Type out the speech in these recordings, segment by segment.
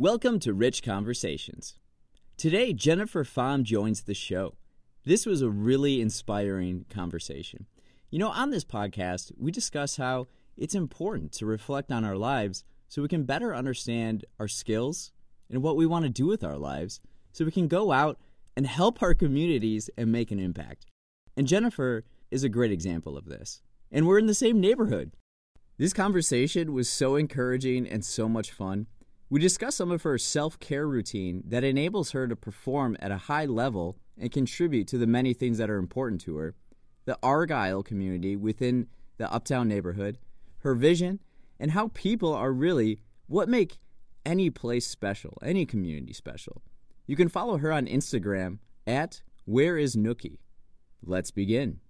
Welcome to Rich Conversations. Today, Jennifer Pham joins the show. This was a really inspiring conversation. You know, on this podcast, we discuss how it's important to reflect on our lives so we can better understand our skills and what we want to do with our lives so we can go out and help our communities and make an impact. And Jennifer is a great example of this. And we're in the same neighborhood. This conversation was so encouraging and so much fun. We discuss some of her self care routine that enables her to perform at a high level and contribute to the many things that are important to her, the Argyle community within the uptown neighborhood, her vision, and how people are really what make any place special, any community special. You can follow her on Instagram at Where is Nookie. Let's begin.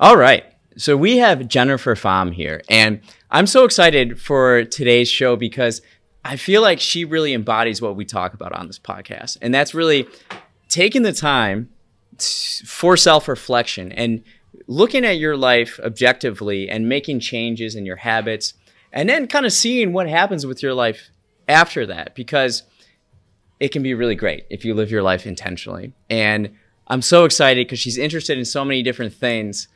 All right. So we have Jennifer Pham here, and I'm so excited for today's show because I feel like she really embodies what we talk about on this podcast. And that's really taking the time for self reflection and looking at your life objectively and making changes in your habits, and then kind of seeing what happens with your life after that because it can be really great if you live your life intentionally. And I'm so excited because she's interested in so many different things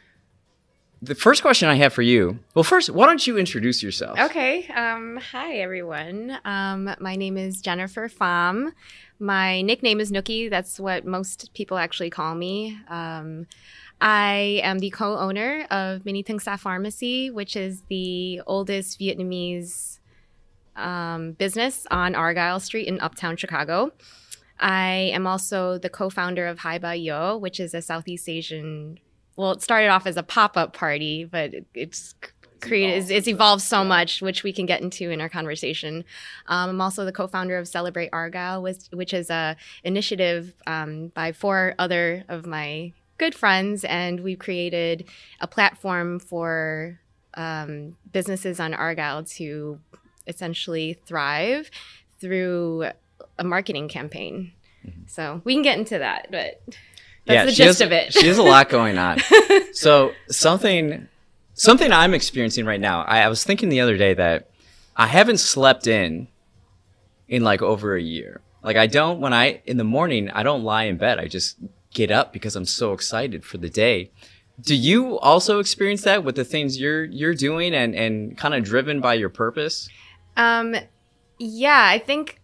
the first question I have for you. Well, first, why don't you introduce yourself? Okay. Um, hi, everyone. Um, my name is Jennifer Pham. My nickname is Nookie. That's what most people actually call me. Um, I am the co owner of Mini Thing Sa Pharmacy, which is the oldest Vietnamese um, business on Argyle Street in Uptown Chicago. I am also the co founder of Hai Ba Yo, which is a Southeast Asian well, it started off as a pop up party, but it's created it's, it's, evolved so much which we can get into in our conversation. Um, i'm also the co-founder of celebrate argyle which, which is a initiative um, by four other of my good friends and we've created a platform for um, businesses on argyle to essentially thrive through a marketing campaign. Mm-hmm. so we can get into that but that's yeah, the gist has, of it. she has a lot going on. so something something I'm experiencing right now. I, I was thinking the other day that I haven't slept in in like over a year. Like I don't when I in the morning I don't lie in bed. I just get up because I'm so excited for the day. Do you also experience that with the things you're you're doing and and kind of driven by your purpose? Um yeah, I think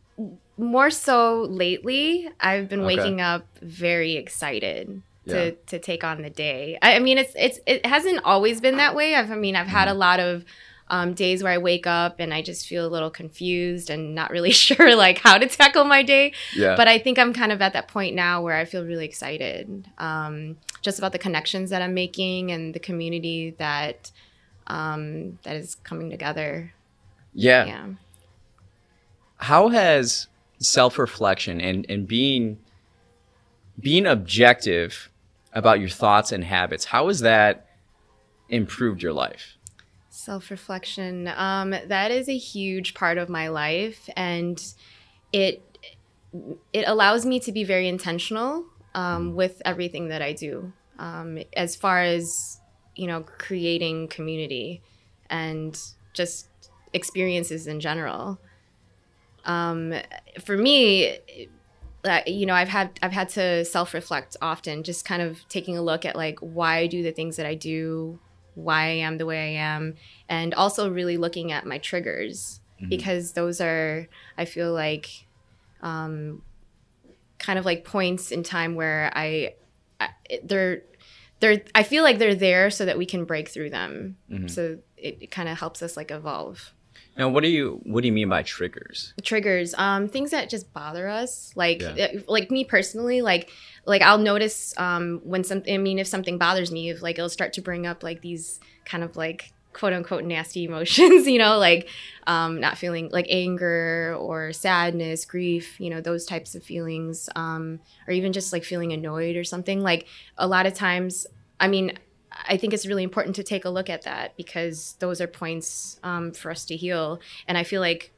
more so lately, I've been okay. waking up very excited to yeah. to take on the day. I, I, mean, it's it's it hasn't always been that way. I've, I mean, I've had a mm-hmm. lot of um, days where I wake up and I just feel a little confused and not really sure like how to tackle my day. Yeah. But I think I'm kind of at that point now where I feel really excited, um, just about the connections that I'm making and the community that um, that is coming together. Yeah. Yeah. How has self-reflection and and being being objective about your thoughts and habits how has that improved your life? Self-reflection. Um, that is a huge part of my life and it it allows me to be very intentional um, with everything that i do um, as far as you know creating community and just experiences in general um, for me, uh, you know, I've had I've had to self reflect often, just kind of taking a look at like why I do the things that I do, why I am the way I am, and also really looking at my triggers mm-hmm. because those are I feel like um, kind of like points in time where I, I they're they're I feel like they're there so that we can break through them. Mm-hmm. So it, it kind of helps us like evolve. Now, what do you what do you mean by triggers? Triggers, um, things that just bother us. Like, yeah. Uh, like me personally, like, like I'll notice um, when something. I mean, if something bothers me, if like it'll start to bring up like these kind of like quote unquote nasty emotions. You know, like um, not feeling like anger or sadness, grief. You know, those types of feelings, um, or even just like feeling annoyed or something. Like a lot of times, I mean, I think it's really important to take a look at that because those are points um, for us to heal. And I feel like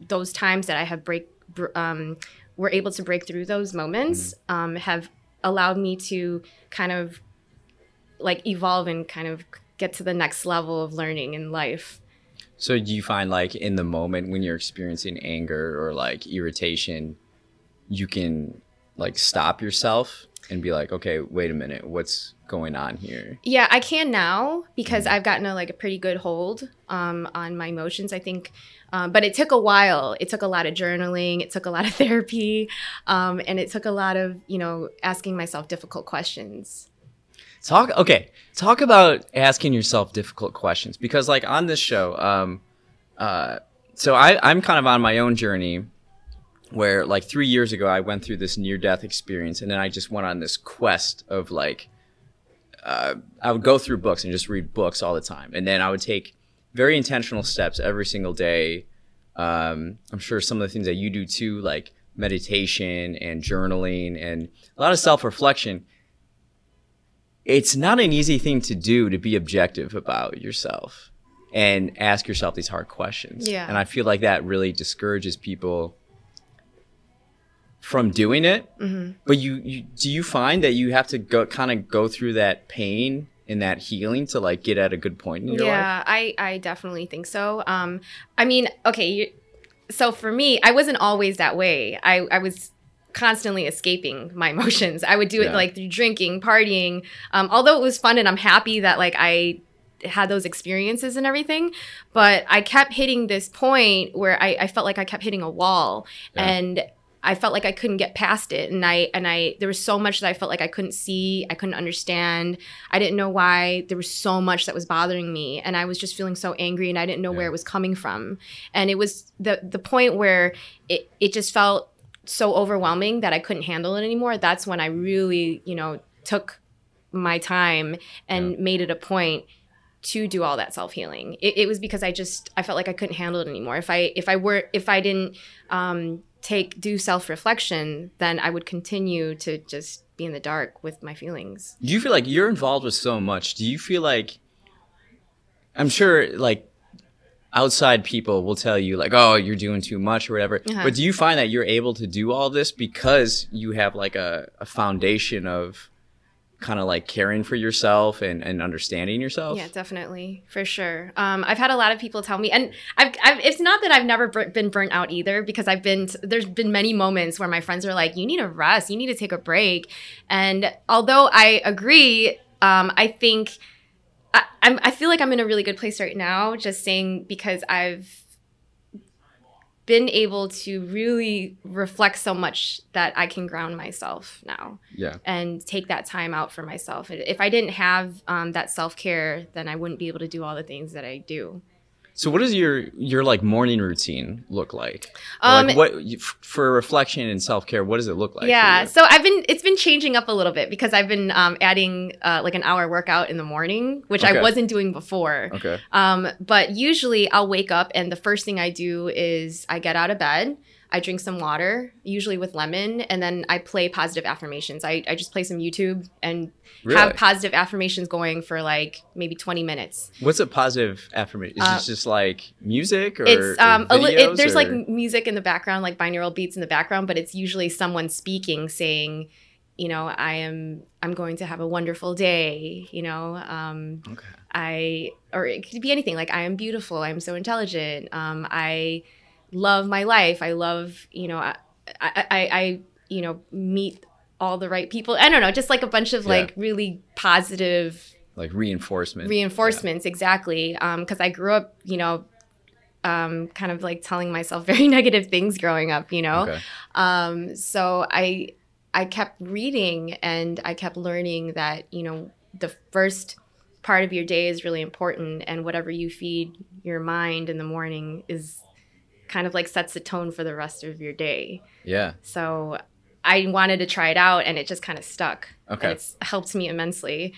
those times that I have break um, were able to break through those moments um, have allowed me to kind of like evolve and kind of get to the next level of learning in life. So do you find like in the moment when you're experiencing anger or like irritation, you can like stop yourself and be like, okay, wait a minute, what's going on here? Yeah, I can now because I've gotten a like a pretty good hold um, on my emotions. I think, um, but it took a while. It took a lot of journaling. It took a lot of therapy, um, and it took a lot of you know asking myself difficult questions. Talk okay. Talk about asking yourself difficult questions because, like, on this show, um, uh, so I I'm kind of on my own journey where, like, three years ago, I went through this near death experience, and then I just went on this quest of like, uh, I would go through books and just read books all the time, and then I would take very intentional steps every single day. Um, I'm sure some of the things that you do too, like meditation and journaling and a lot of self reflection it's not an easy thing to do to be objective about yourself and ask yourself these hard questions. Yeah. And I feel like that really discourages people from doing it. Mm-hmm. But you, you do you find that you have to go kind of go through that pain and that healing to like get at a good point in your life? Yeah, I I definitely think so. Um, I mean, okay, you, so for me, I wasn't always that way. I I was constantly escaping my emotions. I would do it Yeah. like through drinking, partying. Um, although it was fun and I'm happy that like I had those experiences and everything, but I kept hitting this point where I, I felt like I kept hitting a wall Yeah. and I felt like I couldn't get past it. And I and I there was so much that I felt like I couldn't see, I couldn't understand. I didn't know why there was so much that was bothering me. And I was just feeling so angry and I didn't know where it was coming from. And it was the the point where it, it just felt so overwhelming that I couldn't handle it anymore. That's when I really, you know, took my time and Yeah. made it a point to do all that self healing. It, it was because I just I felt like I couldn't handle it anymore. If I if I were if I didn't um, take do self reflection, then I would continue to just be in the dark with my feelings. Do you feel like you're involved with so much? Do you feel like I'm sure like outside people will tell you like, "Oh, you're doing too much" or whatever. Uh-huh. But do you find that you're able to do all this because you have like a, a foundation of kind of like caring for yourself and, and understanding yourself? Yeah, definitely, for sure. Um, I've had a lot of people tell me, and I've, I've it's not that I've never bur- been burnt out either, because I've been there's been many moments where my friends are like, "You need a rest, you need to take a break," and although I agree, um, I think I, I'm I feel like I'm in a really good place right now, just saying because I've been able to really reflect so much that I can ground myself now Yeah. and take that time out for myself. If I didn't have um, that self care, then I wouldn't be able to do all the things that I do. So what does your your like morning routine look like? Um, like what for reflection and self care? What does it look like? yeah, so I've been it's been changing up a little bit because I've been um, adding uh, like an hour workout in the morning, which Okay. I wasn't doing before. Okay. Um, but usually I'll wake up and the first thing I do is I get out of bed. I drink some water, usually with lemon, and then I play positive affirmations. I, I just play some YouTube and Really? have positive affirmations going for like maybe 20 minutes. What's a positive affirmation? Is Uh, this just like music or it's or um a li- videos, it, there's or- like music in the background like binaural beats in the background but it's usually someone speaking saying you know i am i'm going to have a wonderful day you know um okay. i or it could be anything like i am beautiful i'm so intelligent um i love my life i love you know i i i, I you know meet all the right people i don't know just like a bunch of Yeah. like really positive like reinforcement. reinforcements exactly because i grew up you know um, kind of like telling myself very negative things growing up you know Okay. um, so i i kept reading and i kept learning that you know the first part of your day is really important and whatever you feed your mind in the morning is kind of like sets the tone for the rest of your day Yeah. so i wanted to try it out and it just kind of stuck Okay. it's helped me immensely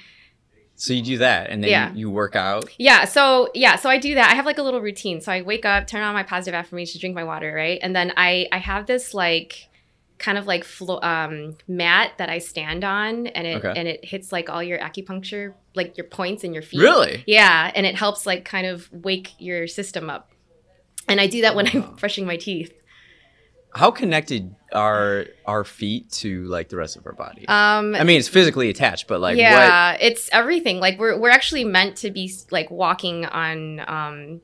So you do that, and then Yeah. you, you work out. Yeah, so yeah, so I do that. I have like a little routine. So I wake up, turn on my positive affirmations, drink my water, right? And then I I have this like kind of like flo- um mat that I stand on and it Okay. and it hits like all your acupuncture like your points in your feet. Really? Yeah, and it helps like kind of wake your system up. And I do that when I'm brushing my teeth. how connected are our feet to like the rest of our body? Um, I mean, it's physically attached, but like what? yeah, it's everything. Like we're we're actually meant to be like walking on um,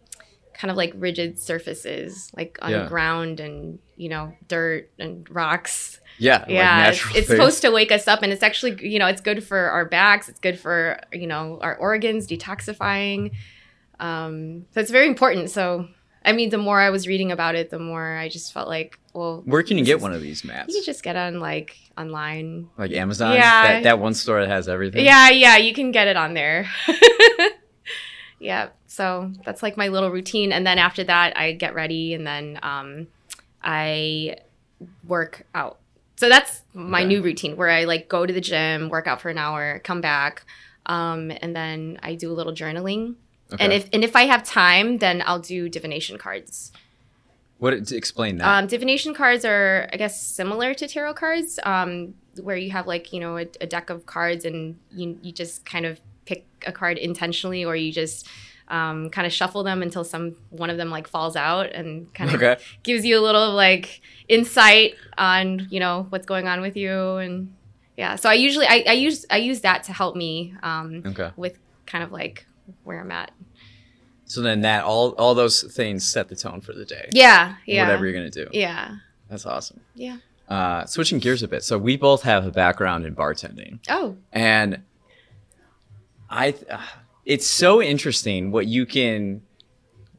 kind of like rigid surfaces, like on Yeah. ground and you know dirt and rocks. Yeah, like yeah, it's, it's supposed to wake us up, and it's actually you know it's good for our backs. It's good for you know our organs, detoxifying. Um, so it's very important. So I mean, the more I was reading about it, the more I just felt like, well, Where can you get is- one of these mats? You can just get on like online. like Amazon? Yeah. That, that one store that has everything? Yeah, yeah, you can get it on there. yeah, so that's like my little routine, and then after that, I get ready, and then um, I work out. So that's my Okay. new routine, where I like go to the gym, work out for an hour, come back, um, and then I do a little journaling. Okay. And if and if I have time, then I'll do divination cards. What, explain that. Um, divination cards are, I guess, similar to tarot cards, um, where you have like you know a, a deck of cards and you you just kind of pick a card intentionally, or you just um, kind of shuffle them until some one of them like falls out and kind of okay. gives you a little like insight on you know what's going on with you and yeah. So I usually I, I use I use that to help me um, Okay. with kind of like where I'm at. So then that all all those things set the tone for the day. Yeah, yeah, Whatever you're gonna do. yeah, That's awesome. yeah. Uh, switching gears a bit. So we both have a background in bartending, Oh, and I, uh, it's so interesting what you can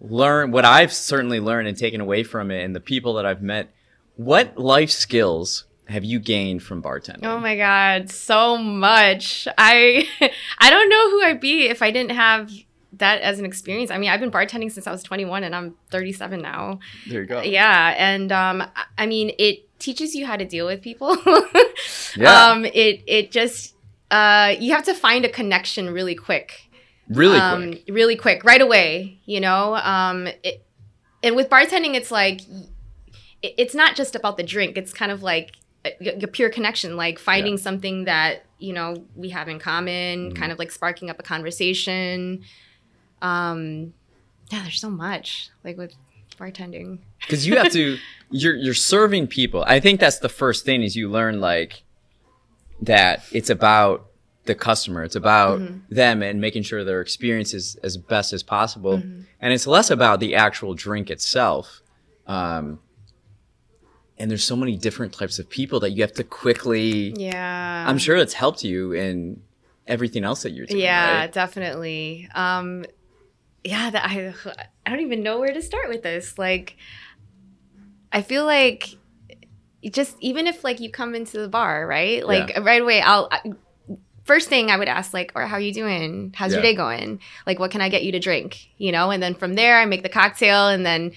learn. What I've certainly learned and taken away from it, and the people that I've met. What life skills have you gained from bartending? Oh my god, so much. I I don't know who I'd be if I didn't have that as an experience. I mean, I've been bartending since I was 21 and I'm 37 now. there you go. Yeah, and um I- I mean, it teaches you how to deal with people. Yeah. Um it it just uh you have to find a connection really quick. Really um, quick. really quick, right away. You know, um, it, and with bartending, it's like it's not just about the drink. It's kind of like a, pure connection, like finding Yeah. something that you know we have in common, Mhm. kind of like sparking up a conversation. Um, yeah, there's so much like with bartending. because you have to you're you're serving people i think that's the first thing is you learn like that it's about the customer it's about them and making sure their experience is as best as possible and it's less about the actual drink itself um and there's so many different types of people that you have to quickly Yeah, i'm sure it's helped you in everything else that you're doing Yeah, right? definitely. Um, yeah, that I I don't even know where to start with this. Like, I feel like it just even if like you come into the bar, right? Like Yeah. right away, I'll. First thing I would ask, like, or how are you doing? How's your day going? Like, what can I get you to drink? You know, and then from there, I make the cocktail, and then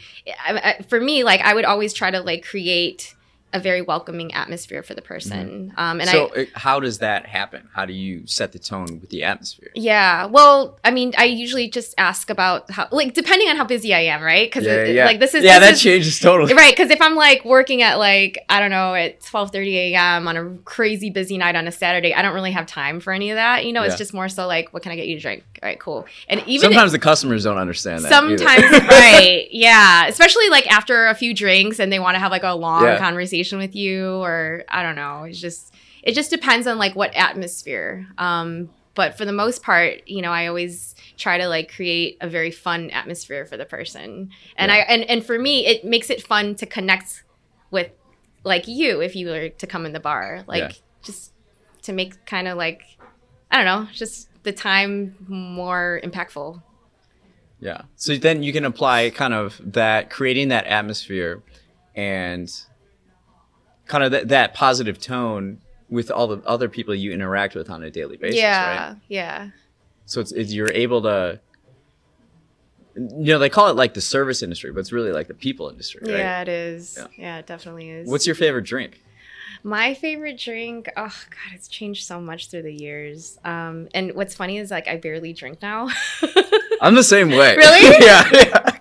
I, I, for me, like, I would always try to like create a very welcoming atmosphere for the person. Um, and so uh, how does that happen how do you set the tone with the atmosphere Yeah. Well, I mean, I usually just ask about how, like, depending on how busy I am, right? Because like this is yeah this that is- changes totally Right, because if I'm like working at like I don't know at 12:30 a.m. on a crazy busy night on a Saturday, I don't really have time for any of that. You know, it's just more so like, what can I get you to drink? All right, cool. And even Sometimes the customers don't understand that. sometimes, right? Yeah, especially like after a few drinks and they want to have like a long Yeah. With you, or I don't know. It's just it just depends on like what atmosphere. Um, but for the most part, you know, I always try to like create a very fun atmosphere for the person, and I and and for me, it makes it fun to connect with like you if you were to come in the bar, like Yeah. just to make kind of like I don't know, just the time more impactful. Yeah. So then you can apply kind of that, creating that atmosphere and kind of that, that positive tone with all the other people you interact with on a daily basis. yeah, Right? yeah. So it's, it's you're able to, you know, they call it like the service industry, but it's really like the people industry, right? Yeah, it is. Yeah. Yeah. it definitely is. What's your favorite drink? my favorite drink? Oh God, it's changed so much through the years. Um, and what's funny is like I barely drink now. I'm the same way. Really? yeah. yeah.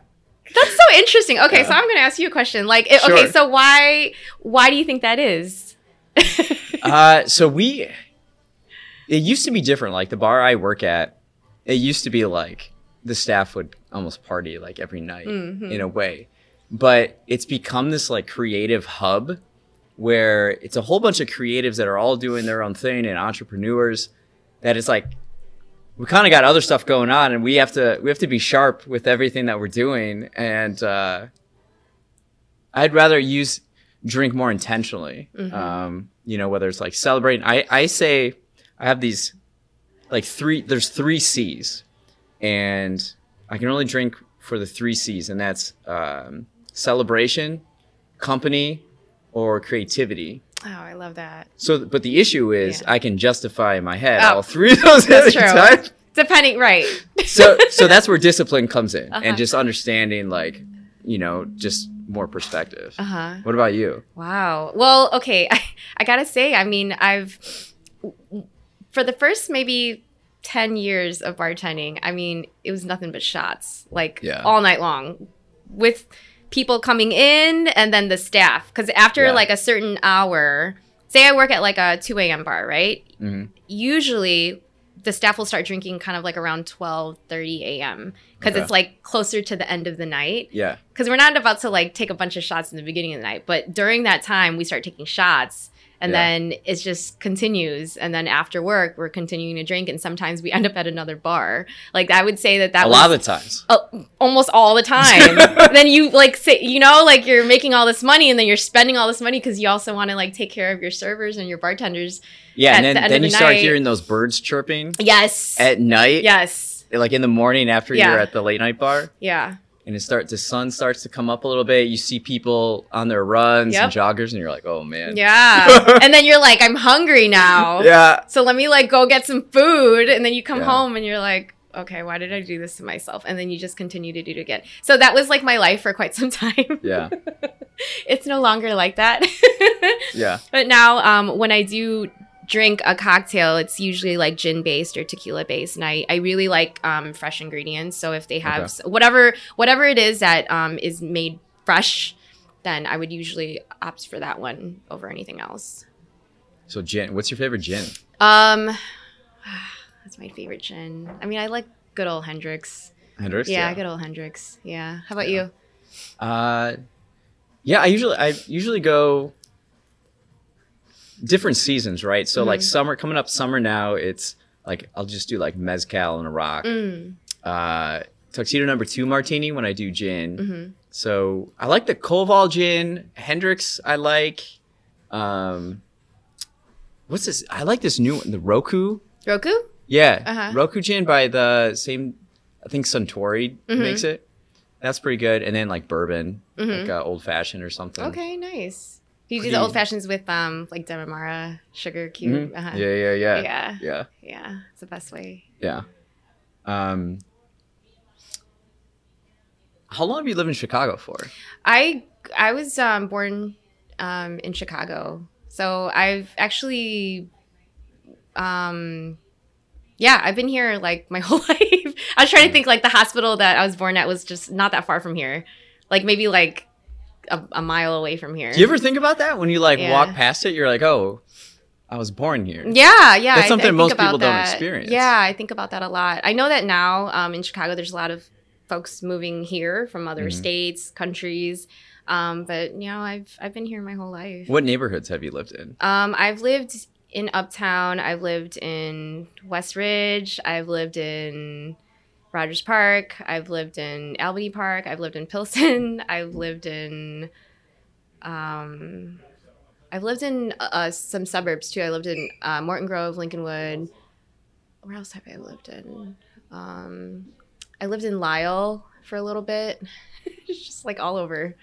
That's so interesting. Okay, so I'm gonna ask you a question. Like, it, Sure. okay, so why why do you think that is? Uh, so we, it used to be different. Like the bar I work at, it used to be like the staff would almost party like every night Mhm. in a way. but it's become this like creative hub where it's a whole bunch of creatives that are all doing their own thing and entrepreneurs that it's like we kind of got other stuff going on and we have to we have to be sharp with everything that we're doing and uh, i'd rather use drink more intentionally. Um, you know whether it's like celebrating i i say i have these like three there's three c's and i can only drink for the three c's and that's um, celebration company or creativity Oh, I love that. so, but the issue is, Yeah. I can justify in my head Oh, all three of those That's at true. time. Depending, right? So, so that's where discipline comes in, Uh-huh. and just understanding, like, you know, just more perspective. Uh huh. What about you? Wow. Well, okay. I, I gotta say, I mean, I've for the first maybe ten years of bartending, I mean, it was nothing but shots, like Yeah. all night long, with people coming in and then the staff. Because after Yeah. like a certain hour, say I work at like a two a.m. bar, right? hmm Usually. The staff will start drinking kind of like around 12 30 a.m. because Okay. it's like closer to the end of the night Yeah, because we're not about to like take a bunch of shots in the beginning of the night but during that time we start taking shots and Yeah. then it just continues. And then after work we're continuing to drink. And sometimes we end up at another bar. Like i would say that that a was lot of the times. uh, almost all the time. Then you like say you know like you're making all this money and then you're spending all this money because you also want to like take care of your servers and your bartenders Yeah, and then end then of you the start night- hearing those birds chirping yes. at night. yes. Like in the morning after Yeah. you're at the late night bar, yeah and it starts the sun starts to come up a little bit. You see people on their runs and joggers, and you're like, oh man, yeah and then you're like i'm hungry now yeah, So let me like go get some food, and then you come Yeah. home and you're like, okay, why did I do this to myself? And then you just continue to do it again. So that was like my life for quite some time. yeah, it's no longer like that. yeah. but now, um, when I do drink a cocktail, it's usually like gin based or tequila based, and I, I really like um, fresh ingredients. So if they have Okay. whatever whatever it is that um, is made fresh, then I would usually opt for that one over anything else. So, gin. What's your favorite gin? Um, that's my favorite gin. I mean, I like good old Hendrick's. Hendrick's. Yeah, good old Hendrick's. Yeah. How about you? Uh, yeah, I usually I usually go different seasons, right? So like Mhm. summer coming up, summer now, it's like I'll just do like mezcal and a rock. Mm. Uh, tuxedo number two martini when I do gin. hmm So I like the Koval gin. Hendrick's I like. Um, what's this? I like this new one, the Roku. Roku? Yeah, Uh-huh. Roku gin by the same. I think Suntory Mhm. makes it. That's pretty good. And then like bourbon, Mhm. like uh, old fashioned or something. Okay, nice. You do the old fashions with um like Demerara sugar cube. Mhm. Uh-huh. Yeah, yeah, yeah, yeah, yeah, yeah. It's the best way. yeah. Um, how long have you lived in Chicago for? I I was um, born um, in Chicago, so I've actually, um, yeah, I've been here like my whole life. I was trying to think like the hospital that I was born at was just not that far from here, like maybe like a, a mile away from here. Do you ever think about that when you like Yeah. walk past it? You're like, oh, I was born here. Yeah, yeah. That's I- something I think most people don't experience. Yeah, I think about that a lot. I know that now um, in Chicago, there's a lot of folks moving here from other Mhm. states, countries. Um, but you know, I've I've been here my whole life. What neighborhoods have you lived in? Um, I've lived in Uptown. I've lived in West Ridge. I've lived in Rogers Park. I've lived in Albany Park. I've lived in Pilsen. I've lived in, um, I've lived in uh, some suburbs too. I lived in uh, Morton Grove, Lincolnwood. Where else have I lived in? Um, I lived in Lisle for a little bit. it's just like all over.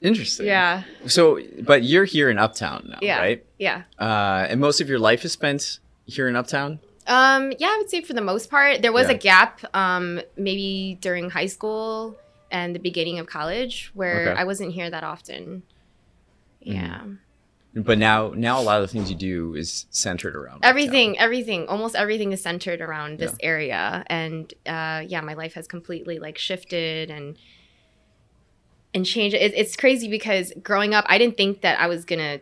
Interesting. Yeah, So, but you're here in Uptown now, Yeah. right? yeah. Uh, and most of your life is spent here in Uptown. Um, yeah, I would say for the most part. There was Yeah. a gap, um, maybe during high school and the beginning of college where Okay. I wasn't here that often. Yeah. But now, now a lot of the things you do is centered around. Everything, everything, almost everything is centered around this area. And uh yeah, my life has completely like shifted and and changed. It, it's crazy because growing up, I didn't think that I was gonna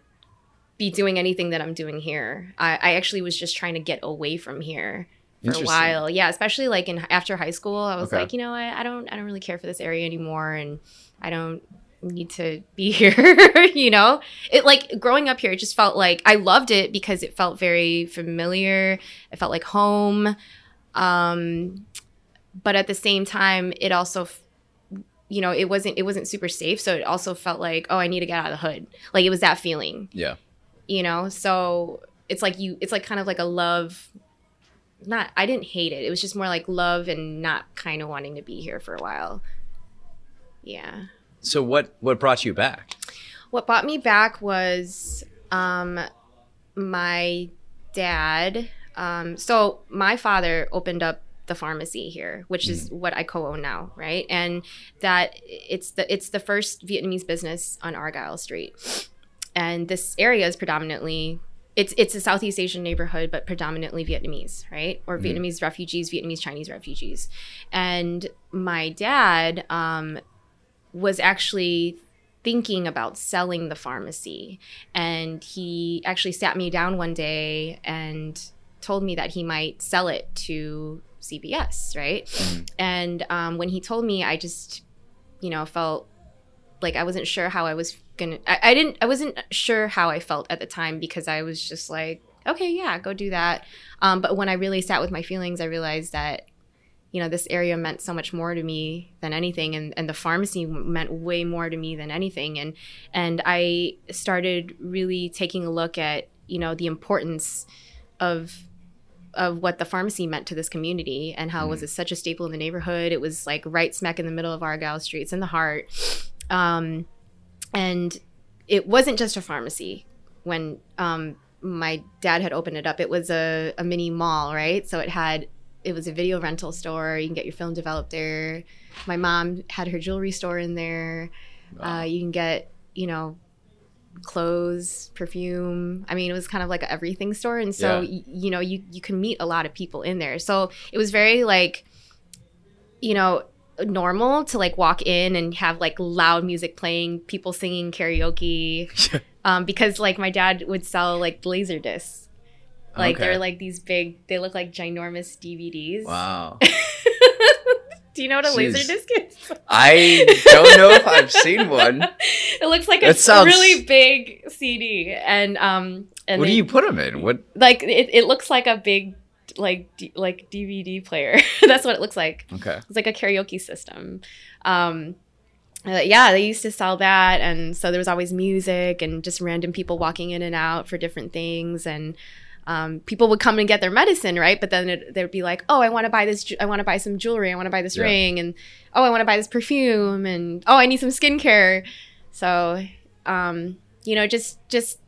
be doing anything that I'm doing here. I, I actually was just trying to get away from here for a while. Yeah, especially like in after high school, I was Okay. like, you know, I, I don't I don't really care for this area anymore, and I don't need to be here. you know, it like growing up here, it just felt like I loved it because it felt very familiar. It felt like home. Um, but at the same time, it also. You know, it wasn't it wasn't super safe, so it also felt like, oh, I need to get out of the hood. Like it was that feeling Yeah. You know? So it's like you it's like kind of like a love not i didn't hate it. It was just more like love and not kind of wanting to be here for a while. Yeah. So what what brought you back? what brought me back was um my dad um so my father opened up the pharmacy here which is what i co-own now right? And that it's the it's the first vietnamese business on argyle street and this area is predominantly it's it's a southeast asian neighborhood but predominantly vietnamese right or vietnamese refugees vietnamese chinese refugees and my dad um was actually thinking about selling the pharmacy. And he actually sat me down one day and told me that he might sell it to CVS, right? And um, when he told me, I just, you know, felt like I wasn't sure how I was gonna. I, I didn't. I wasn't sure how I felt at the time because I was just like, okay, yeah, go do that. Um, but when I really sat with my feelings, I realized that you know this area meant so much more to me than anything and, and the pharmacy meant way more to me than anything and and i started really taking a look at you know the importance of of what the pharmacy meant to this community and how it was a, such a staple in the neighborhood it was like right smack in the middle of argyle street it's in the heart um, and it wasn't just a pharmacy when um, my dad had opened it up. It was a, a mini mall right? So it had it was a video rental store. You can get your film developed there. My mom had her jewelry store in there. Uh, you can get you know clothes perfume. I mean it was kind of like a everything store. And so Yeah. y- you know you you can meet a lot of people in there. So it was very like you know normal to like walk in and have like loud music playing people singing karaoke um, because like my dad would sell like laser discs like Okay. they're like these big they look like ginormous dvds Wow. do you know what a Jeez. laser disc is I don't know if I've seen one. it looks like a sounds- really big cd and um and what do you put them in? What? like it, it looks like a big like D, like dvd player that's what it looks like Okay. It's like a karaoke system. Um, uh, yeah, they used to sell that, and so there was always music and just random people walking in and out for different things, and um, people would come and get their medicine, right? But then it, they'd be like, "Oh, I want to buy this. ju- I want to buy some jewelry. I want to buy this Yeah. ring, and oh, I want to buy this perfume, and oh, I need some skincare." So, um, you know, just just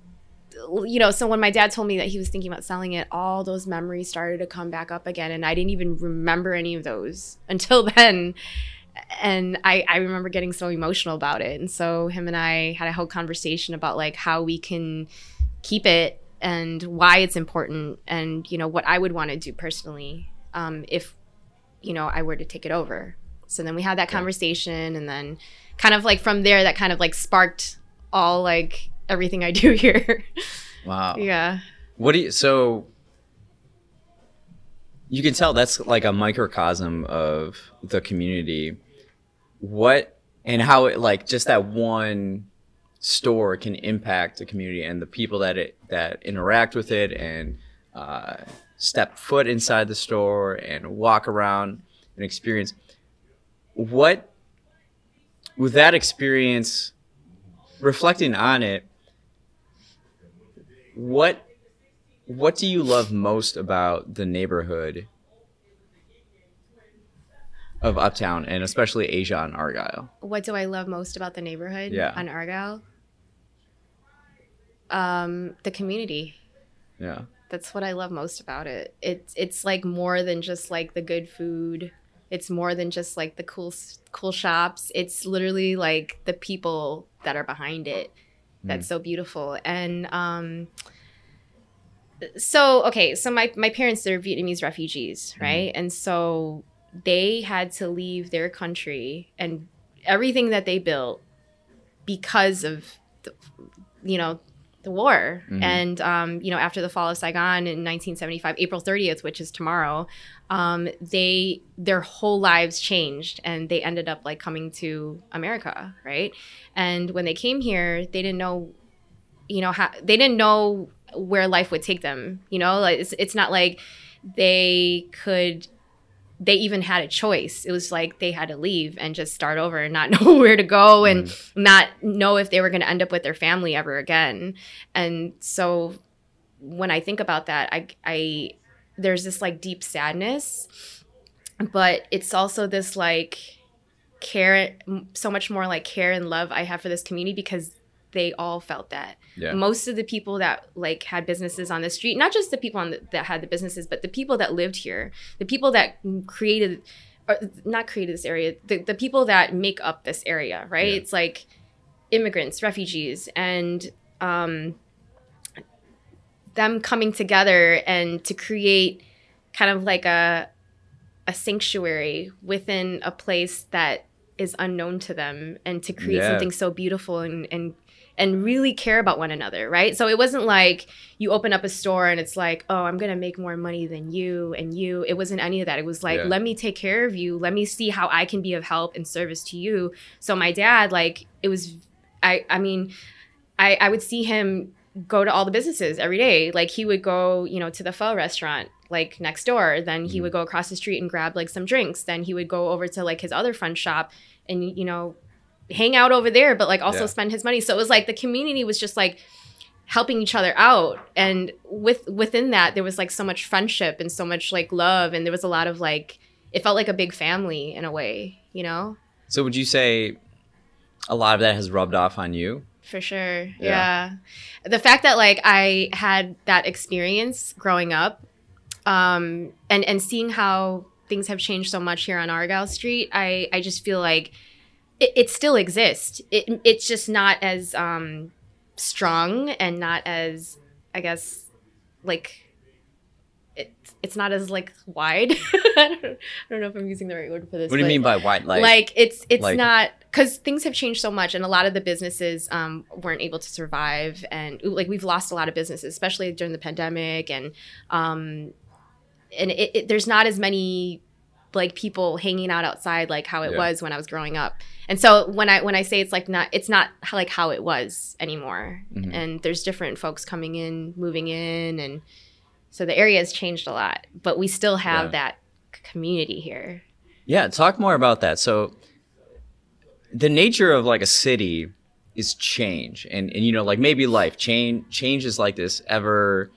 you know, so when my dad told me that he was thinking about selling it, all those memories started to come back up again. And I didn't even remember any of those until then. And I, I remember getting so emotional about it. And so him and I had a whole conversation about like how we can keep it and why it's important and, you know, what I would want to do personally um, if, you know, I were to take it over. So then we had that conversation and then kind of like from there that kind of like sparked all like everything I do here. Wow. yeah. What do you? So you can tell that's like a microcosm of the community. What and how it like just that one store can impact the community and the people that it that interact with it and uh, step foot inside the store and walk around and experience what with that experience reflecting on it what what do you love most about the neighborhood of Uptown and especially Asia and Argyle? What do I love most about the neighborhood Yeah. on Argyle? Um, the community. Yeah. That's what I love most about it. It's it's like more than just like the good food. It's more than just like the cool cool shops. It's literally like the people that are behind it. That's so beautiful. And um so okay, so my my parents they're Vietnamese refugees, right? And so they had to leave their country and everything that they built because of the, you know the war. Mm-hmm. And, um, you know, after the fall of Saigon in 1975, April 30th, which is tomorrow, um, they, their whole lives changed and they ended up like coming to America, right? And when they came here, they didn't know, you know, how, they didn't know where life would take them, you know, like it's, it's not like they could they even had a choice. It was like they had to leave and just start over and not know where to go and mm. not know if they were going to end up with their family ever again. And so when I think about that, I, I, there's this like deep sadness, but it's also this like care, so much more like care and love I have for this community because they all felt that. Yeah. Most of the people that like had businesses on the street, not just the people on the, that had the businesses, but the people that lived here, the people that created, or not created this area, the, the people that make up this area, right? Yeah. It's like immigrants, refugees, and um, them coming together and to create kind of like a a sanctuary within a place that is unknown to them and to create yeah. something so beautiful and, and and really care about one another, right? So it wasn't like you open up a store and it's like, oh, I'm gonna make more money than you and you. It wasn't any of that. It was like, yeah. let me take care of you. Let me see how I can be of help and service to you. So my dad, like, it was, I, I mean, I, I would see him go to all the businesses every day. Like he would go, you know, to the pho restaurant like next door. Then he mm. would go across the street and grab like some drinks. Then he would go over to like his other friend's shop and you know hang out over there, but like also yeah. spend his money. So it was like the community was just like helping each other out and with within that there was like so much friendship and so much like love and there was a lot of like it felt like a big family in a way you know so would you say a lot of that has rubbed off on you for sure yeah. yeah. the fact that like i had that experience growing up um and and seeing how things have changed so much here on argyle street i i just feel like it, it still exists. It, it's just not as um, strong and not as, I guess, like it's it's not as like wide. I, don't, I, don't, know if I'm using the right word for this. What do you mean by wide? Like, like it's it's like, not because things have changed so much, and a lot of the businesses um, weren't able to survive, and like we've lost a lot of businesses, especially during the pandemic, and um, and it, it, there's not as many like people hanging out outside like how it yeah. was when I was growing up. And so when I when I say it's like not it's not like how it was anymore. Mm-hmm. And there's different folks coming in, moving in and so the area has changed a lot, but we still have yeah. that community here. Yeah, talk more about that. So the nature of like a city is change and and you know like maybe life change change is like this ever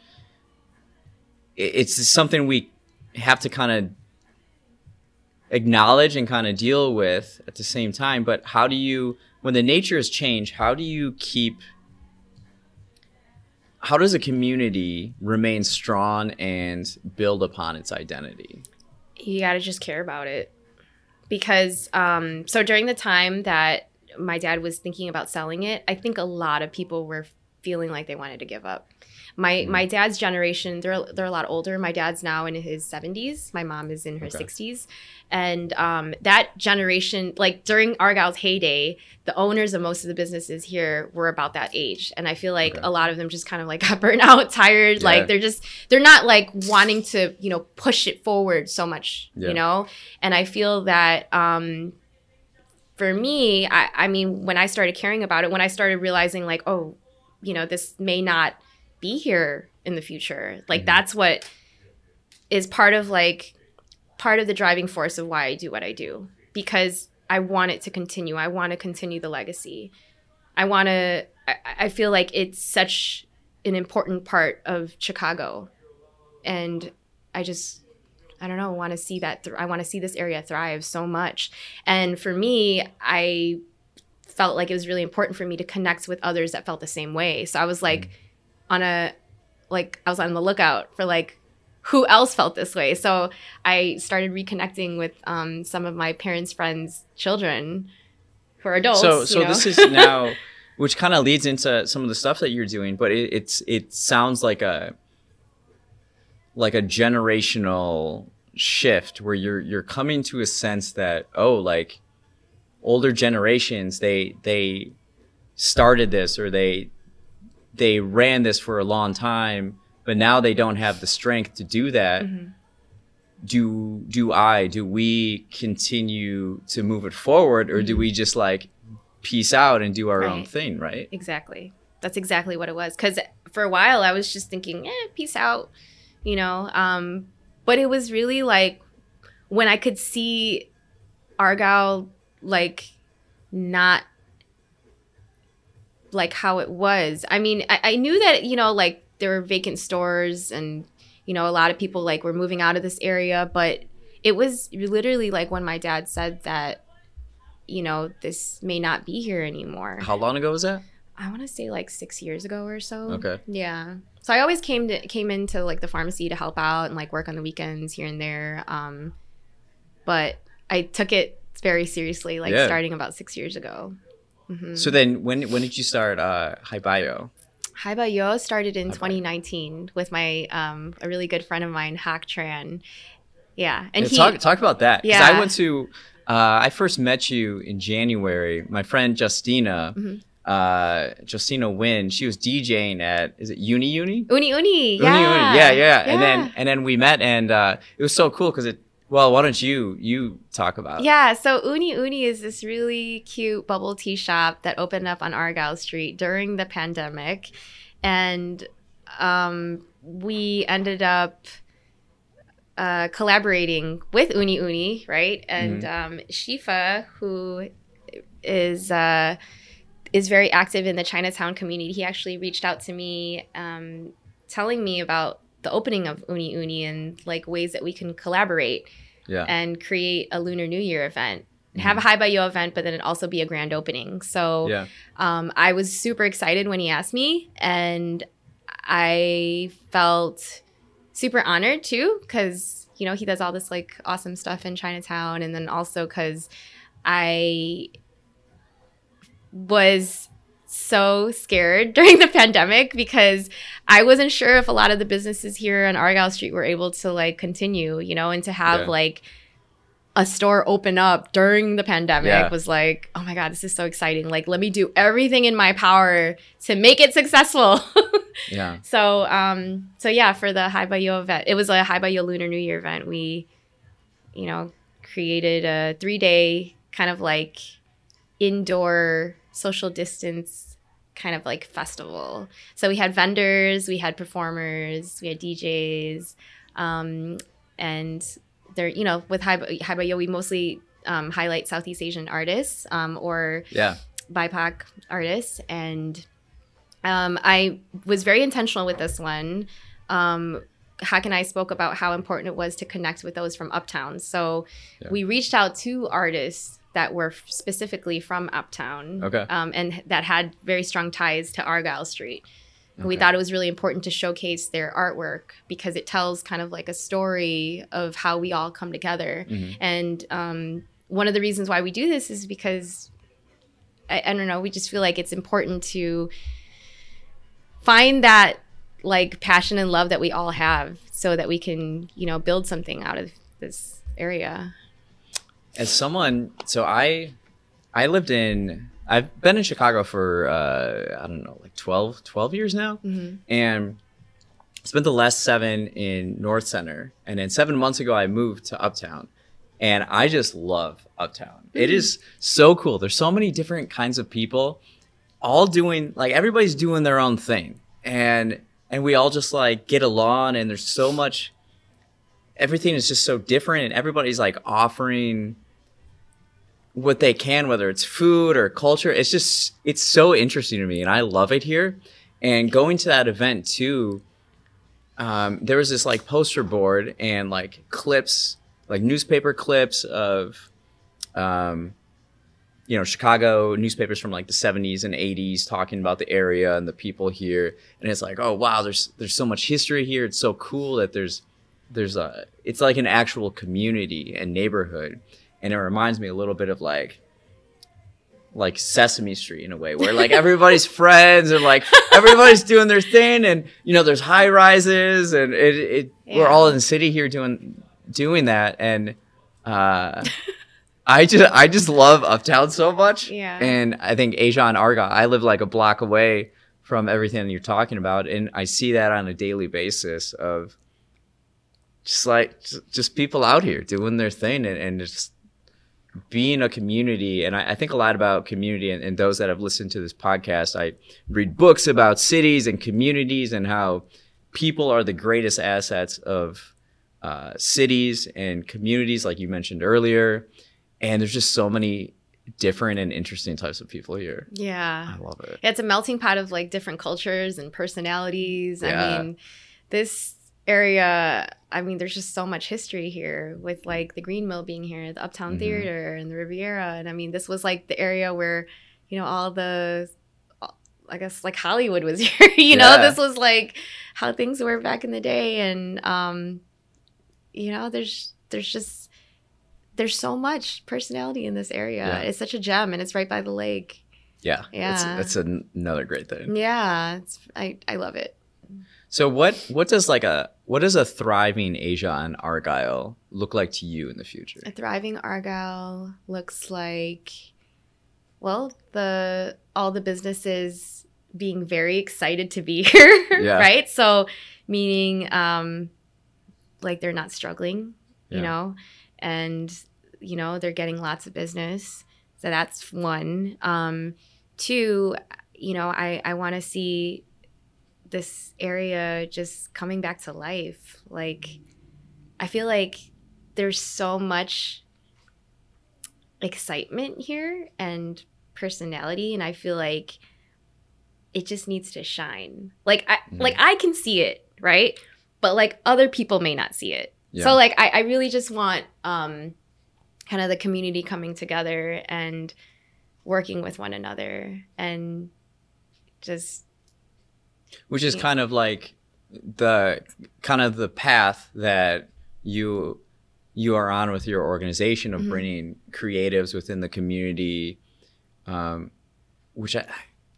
it's something we have to kind of acknowledge and kind of deal with at the same time. But how do you, when the nature has changed, how do you keep, how does a community remain strong and build upon its identity? You got to just care about it. Because, um, so during the time that my dad was thinking about selling it, I think a lot of people were feeling like they wanted to give up. My mm. my dad's generation, they're they're a lot older. My dad's now in his 70s. My mom is in her okay. 60s. And um, that generation, like during Argyle's heyday, the owners of most of the businesses here were about that age. And I feel like okay. a lot of them just kind of like got burnt out, tired. Yeah. Like they're just, they're not like wanting to, you know, push it forward so much, yeah. you know? And I feel that, um, for me, I, I mean, when I started caring about it, when I started realizing like, oh, you know, this may not be here in the future. Like mm-hmm. that's what is part of like part of the driving force of why I do what I do because I want it to continue. I want to continue the legacy. I want to, I, I feel like it's such an important part of Chicago. And I just, I don't know, want to see that, th- I want to see this area thrive so much. And for me, I felt like it was really important for me to connect with others that felt the same way. So I was like mm. On a, like, I was on the lookout for like who else felt this way. So I started reconnecting with um, some of my parents' friends' children who are adults. So, so this is now, which kind of leads into some of the stuff that you're doing, but it, it's it sounds like a like a generational shift where you're you're coming to a sense that oh like older generations they they started this or they they ran this for a long time, but now they don't have the strength to do that. Mm-hmm. Do do I do we continue to move it forward, or do we just like peace out and do our own Mm-hmm. Thing? Right. Exactly. That's exactly what it was. Because for a while I was just thinking, eh, peace out, you know. Um, but it was really like when I could see Argyle like not like how it was. I mean, I, I knew that you know like there were vacant stores and you know a lot of people like were moving out of this area, but it was literally like when my dad said that you know this may not be here anymore. How long ago was that? I want to say like six years ago or so. Okay. Yeah. So I always came to came into like the pharmacy to help out and like work on the weekends here and there. Um, but I took it very seriously, like Yeah. starting about six years ago. Mm-hmm. So then, when when did you start uh, Hai Bayo? Hi Yo started in Hi 2019 with my um, a really good friend of mine, Hak Tran. Yeah, and Yeah, he talk talk about that. Yeah. I went to. Uh, I first met you in January. My friend Justina, Mhm. uh, Justina Win, she was DJing at is it Uni Uni? Uni Uni, Uni yeah, Uni, yeah, yeah. And then Yeah. and then we met, and uh, it was so cool because it. Well, why don't you you talk about? it? Yeah, so Uni Uni is this really cute bubble tea shop that opened up on Argyle Street during the pandemic. And um, we ended up uh, collaborating with Uni Uni, right? And um, Shifa, who is uh, is very active in the Chinatown community, he actually reached out to me, um, telling me about the opening of Uni Uni and like ways that we can collaborate yeah. and create a Lunar New Year event. And Have a Hai Bayo event, but then it also be a grand opening. So yeah. um, I was super excited when he asked me, and I felt super honored too, because you know he does all this like awesome stuff in Chinatown, and then also because I was so scared during the pandemic because I wasn't sure if a lot of the businesses here on Argyle Street were able to like continue, you know, and to have Yeah. like a store open up during the pandemic Yeah. was like, oh my God, this is so exciting. Like, let me do everything in my power to make it successful. Yeah. so, um, so yeah, for the Hai Bayo event, it was a Hai Bayo Lunar New Year event. We, you know, created a three day kind of like indoor social distance kind of like festival. So we had vendors, we had performers, we had DJs, um, and there, you know, with High, High we mostly um, highlight Southeast Asian artists um, or Yeah. BIPOC artists, and um, I was very intentional with this one. Um, Hak and I spoke about how important it was to connect with those from Uptown. So Yeah. we reached out to artists that were f- specifically from Uptown, Okay. um, and that had very strong ties to Argyle Street. And We thought it was really important to showcase their artwork because it tells kind of like a story of how we all come together. Mhm. And um, one of the reasons why we do this is because I, I don't know, we just feel like it's important to find that like passion and love that we all have so that we can, you know, build something out of this area. As someone so i i lived in i've been in chicago for uh i don't know like 12 12 years now. Mhm. and spent the last seven in north center. And then seven months ago i moved to uptown. And i just love uptown. It is so cool. There's so many different kinds of people all doing like everybody's doing their own thing. And and we all just like get along and there's so much everything is just so different and everybody's like offering what they can whether it's food or culture it's just it's so interesting to me and i love it here. And going to that event too um, there was this like poster board and like clips like newspaper clips of um, you know chicago newspapers from like the 70s and 80s talking about the area and the people here. And it's like oh wow there's there's so much history here. It's so cool that there's there's a it's like an actual community and neighborhood and it reminds me a little bit of like like Sesame Street in a way, where like everybody's friends and like everybody's doing their thing, and you know there's high rises, and it, it we're all in the city here doing doing that, and uh, I just I just love Uptown so much, Yeah. and I think Asia and Argyle, I live like a block away from everything you're talking about, and I see that on a daily basis of just like just, just people out here doing their thing and, and just being a community. And I, I think a lot about community and, and those that have listened to this podcast. I read books about cities and communities and how people are the greatest assets of uh, cities and communities, like you mentioned earlier. And there's just so many different and interesting types of people here. Yeah. I love it. It's a melting pot of like different cultures and personalities. Yeah. I mean, this area, I mean, there's just so much history here with like the Green Mill being here, the Uptown Mhm. Theater and the Riviera. And I mean, this was like the area where, you know, all the, I guess like Hollywood was here, you know, this was like how things were back in the day. And, um, you know, there's, there's just, there's so much personality in this area. Yeah. It's such a gem and it's right by the lake. Yeah. Yeah. that's another great thing. Yeah, it's, I, I love it. So what what does like a what does a thriving Asia on Argyle look like to you in the future? A thriving Argyle looks like, well, the all the businesses being very excited to be here, Yeah. right? So, meaning, um, like they're not struggling, you Yeah. know, and you know they're getting lots of business. So that's one. Um, two, you know, I I want to see this area just coming back to life. Like, I feel like there's so much excitement here and personality and I feel like it just needs to shine. Like I like I can see it, right? But like other people may not see it. Yeah. So like I, I really just want um kind of the community coming together and working with one another and just Which is kind of like the kind of the path that you you are on with your organization of Mhm. bringing creatives within the community um, which I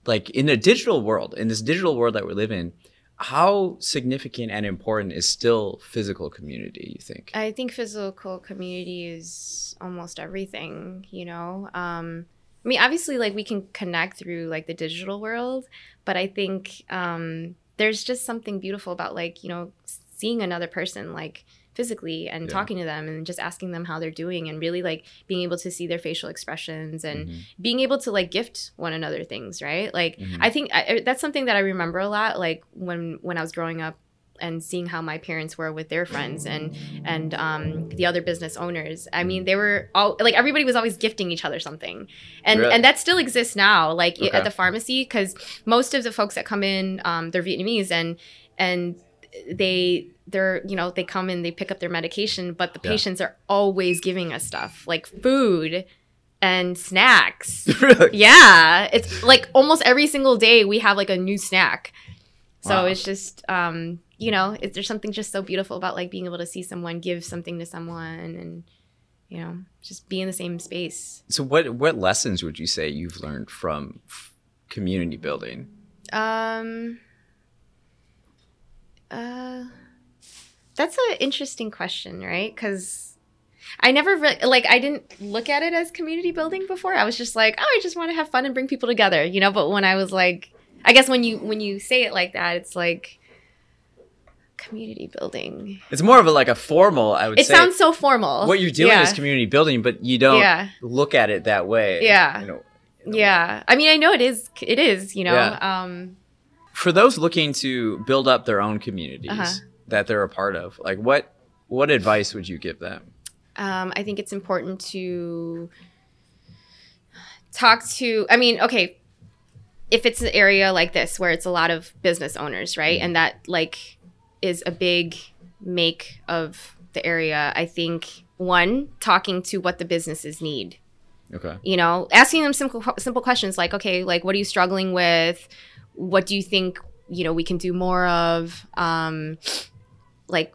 like in a digital world in this digital world that we live in how significant and important is still physical community you think I think physical community is almost everything, you know. Um, I mean, obviously, like we can connect through like the digital world, but I think um, there's just something beautiful about like you know seeing another person like physically and Yeah. talking to them and just asking them how they're doing and really like being able to see their facial expressions and Mhm. being able to like gift one another things right like Mhm. i think I, that's something that i remember a lot like when when i was growing up and seeing how my parents were with their friends and and um, the other business owners i mean they were all like everybody was always gifting each other something and Really? and that still exists now like Okay. at the pharmacy because most of the folks that come in um, they're vietnamese and and they they're you know they come in they pick up their medication but the Yeah. patients are always giving us stuff like food and snacks Really? yeah it's like almost every single day we have like a new snack so Wow. it's just um you know is there's something just so beautiful about like being able to see someone give something to someone and you know just be in the same space? So what what lessons would you say you've learned from f- community building? um uh that's an interesting question right? Because i never re- like i didn't look at it as community building before. I was just like oh i just want to have fun and bring people together you know? But when i was like i guess when you when you say it like that it's like community building It's more of a like a formal. I would say. it say sounds so formal what you're doing yeah. is community building, but you don't yeah look at it that way. Yeah. You know, in a way. yeah i mean i know it is it is you know Yeah. um For those looking to build up their own communities Uh-huh. that they're a part of, like what what advice would you give them? um, I think it's important to talk to. I mean, okay, if it's an area like this where it's a lot of business owners, right, and that like is a big make of the area. I think one talking to what the businesses need. Okay. You know, asking them simple simple questions like, okay, like what are you struggling with? What do you think you know we can do more of? Um, like,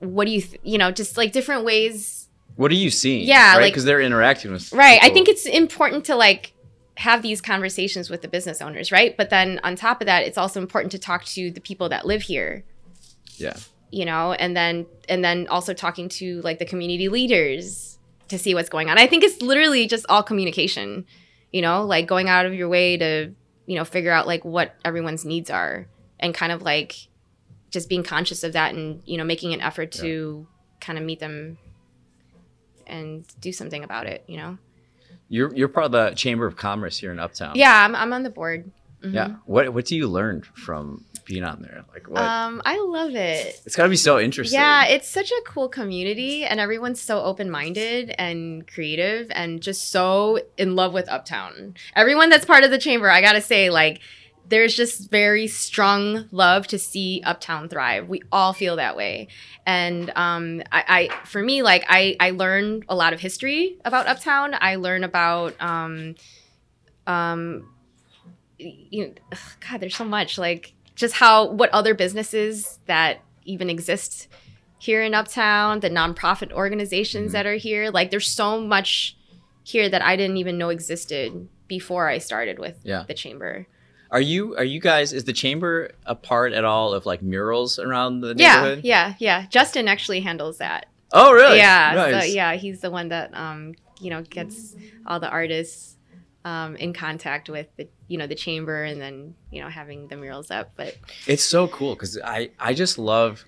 what do you th- you know just like different ways What are you seeing? Yeah, right? like- because they're interacting with. Right. I think it's important to like have these conversations with the business owners, right? But then on top of that, it's also important to talk to the people that live here, yeah. you know, and then and then also talking to like the community leaders to see what's going on. I think it's literally just all communication, you know, like going out of your way to you know, figure out like what everyone's needs are and kind of like just being conscious of that and, you know, making an effort to kind of meet them and do something about it, you know? You're you're part of the Chamber of Commerce here in Uptown. Yeah, I'm, I'm on the board. Mhm. Yeah. What what do you learn from being on there? Like what? Um, I love it. it's got to be so interesting. Yeah, it's such a cool community, and everyone's so open minded and creative, and just so in love with Uptown. Everyone that's part of the chamber, I gotta say, like, there's just very strong love to see Uptown thrive. We all feel that way, and um, I, I, for me, like, I, I learn a lot of history about Uptown. I learn about, um, um, you know, ugh, God, there's so much like just how what other businesses that even exist here in Uptown, the nonprofit organizations Mhm. that are here. Like there's so much here that I didn't even know existed before I started with Yeah. the chamber. Are you are you guys is the chamber a part at all of like murals around the Yeah, neighborhood? yeah, yeah. Justin actually handles that. Oh really? Yeah, Nice. so, yeah. He's the one that um, you know gets all the artists um, in contact with the you know the chamber, and then you know having the murals up. But It's so cool because I I just love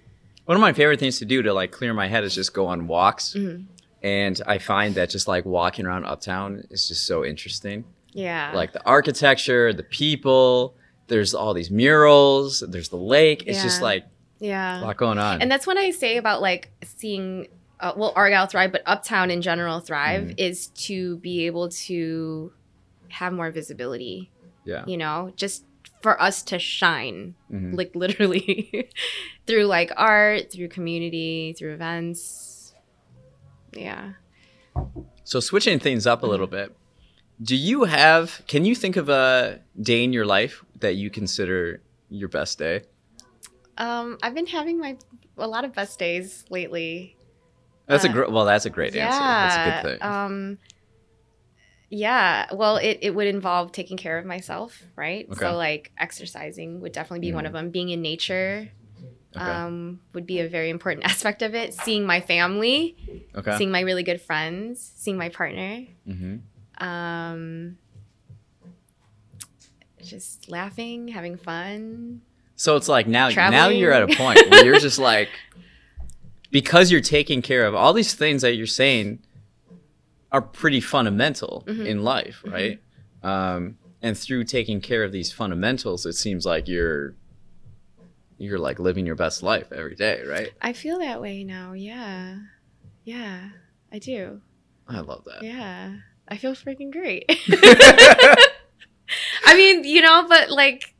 one of my favorite things to do to like clear my head is just go on walks, mhm, and I find that just like walking around Uptown is just so interesting. yeah, Like the architecture, the people. There's all these murals. There's the lake. It's just like yeah. a lot going on. And that's what I say about like seeing, uh, well, Argyle thrive, but Uptown in general thrive Mhm. is to be able to have more visibility, yeah. you know, just for us to shine, Mhm. like literally through like art, through community, through events. Yeah. So switching things up a little bit, do you have? Can you think of a day in your life that you consider your best day? Um, I've been having my a lot of best days lately. That's a Uh, great. Well, that's a great answer. That's a good thing. Um, yeah. Well, it, it would involve taking care of myself, right? Okay. So, like, exercising would definitely be one Mhm. of them. Being in nature okay. um, would be a very important aspect of it. Seeing my family, okay. seeing my really good friends, seeing my partner. Mm-hmm. Um, just laughing, having fun. So it's like now, now you're at a point where you're just like, because you're taking care of all these things that you're saying are pretty fundamental Mhm. in life, right? Um, and through taking care of these fundamentals, it seems like you're you're like living your best life every day, right? I feel that way now. Yeah. Yeah, I do. I love that. Yeah. I feel freaking great. I mean, you know, but like,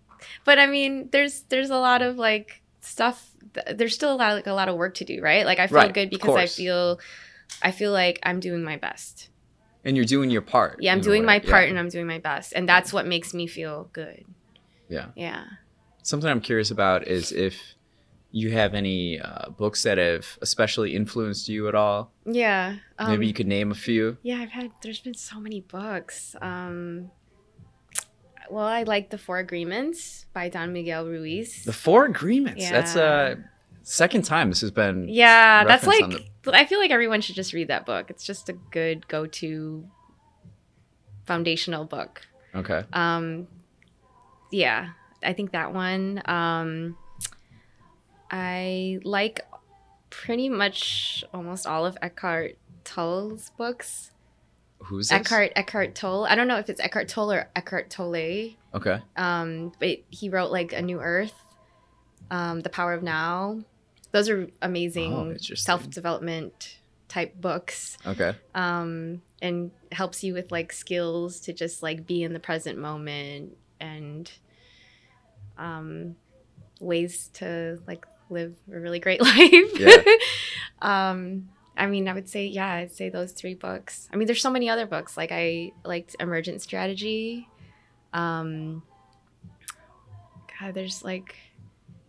but I mean, there's there's a lot of like stuff. th- There's still a lot like a lot of work to do, right? Like I feel Right, good because I feel, I feel like I'm doing my best. and you're doing your part. Yeah, I'm doing way. my part Yeah. and I'm doing my best, and that's what makes me feel good. Yeah. Yeah. Something I'm curious about is if you have any uh, books that have especially influenced you at all. Yeah. Um, Maybe you could name a few. Yeah, I've had. There's been so many books. Um, well, I like the Four Agreements by Don Miguel Ruiz. The Four Agreements. That's uh Yeah. Second time this has been. Yeah, that's like on I feel like everyone should just read that book. It's just a good go-to foundational book. Okay. Um yeah, I think that one um I like pretty much almost all of Eckhart Tolle's books. Who's this? Eckhart Eckhart Tolle. I don't know if it's Eckhart Tolle or Eckhart Tolle. Okay. Um, but he wrote like A New Earth, um, The Power of Now. Those are Oh, amazing interesting. self development type books. Okay. Um, and helps you with like skills to just like be in the present moment and um, ways to like live a really great life. Yeah. um, I mean, I would say, yeah, I'd say those three books. I mean, there's so many other books. Like I liked Emergent Strategy. Um, God, there's like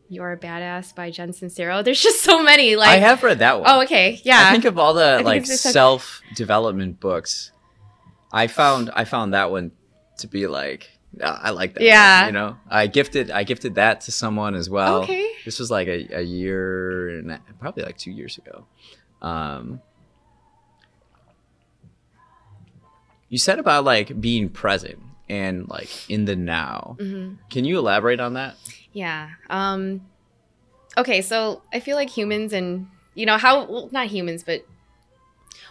You're a Badass by Jen Sincero. There's just so many. Like, I have read that one. oh, okay, yeah. I think of all the like it's just a- self development books. I found I found that one to be like uh, I like that. one, Yeah. you know, I gifted I gifted that to someone as well. okay. This was like a, a year and probably like two years ago. Um, you said about like being present and like in the now. hmm Can you elaborate on that? Yeah. Um okay, so I feel like humans and you know how well, not humans, but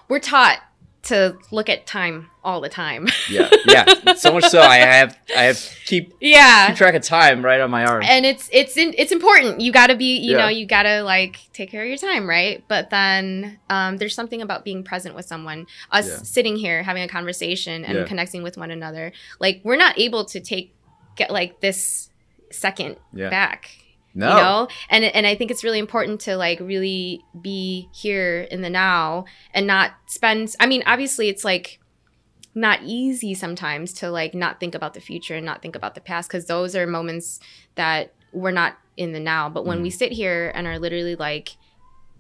we're taught to look at time all the time. Yeah, yeah. so much so I have I have keep yeah. keep track of time right on my arm. And it's it's in, it's important. You got to be, you Yeah. know, you got to like take care of your time, right? But then um there's something about being present with someone. Us Yeah. sitting here having a conversation and Yeah. connecting with one another. Like we're not able to take get like this second Yeah. back No. you know and and i think it's really important to like really be here in the now and not spend i mean obviously it's like not easy sometimes to like not think about the future and not think about the past because those are moments that we're not in the now but when we mm-hmm. sit here and are literally like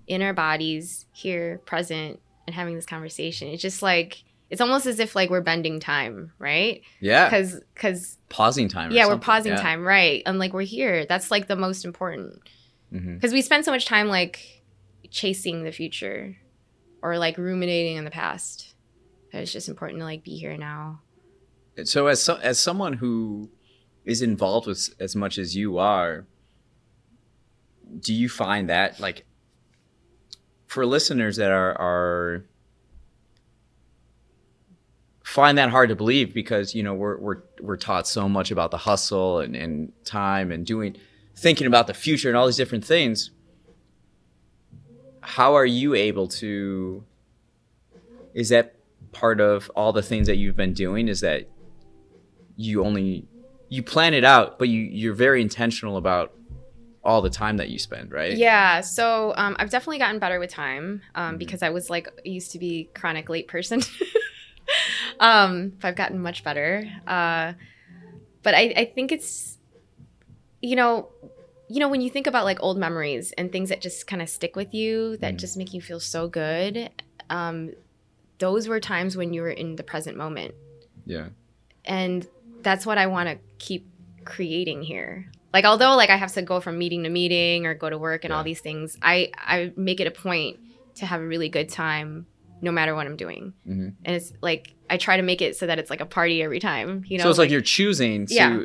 in our bodies here present and having this conversation it's just like it's almost as if like we're bending time right Yeah. because because Pausing time. yeah we're pausing Yeah. time right and like we're here that's like the most important mm-hmm. because we spend so much time like chasing the future or like ruminating in the past that it's just important to like be here now So as so, as someone who is involved with as much as you are, do you find that like for listeners that are are find that hard to believe because you know we're we're we're taught so much about the hustle and, and time and doing thinking about the future and all these different things. How are you able to is that part of all the things that you've been doing is that you only you plan it out but you you're very intentional about all the time that you spend right? Yeah so um, i've definitely gotten better with time um, Mhm. because i was like used to be chronic late person um, i've gotten much better. Uh, but I, I think it's you know you know when you think about like old memories and things that just kind of stick with you that Mhm. just make you feel so good um, those were times when you were in the present moment. Yeah. And that's what i want to keep creating here. Like although like i have to go from meeting to meeting or go to work and all these things i i make it a point to have a really good time no matter what i'm doing. Hmm and it's like i try to make it so that it's like a party every time you know so it's like, you're choosing to Yeah.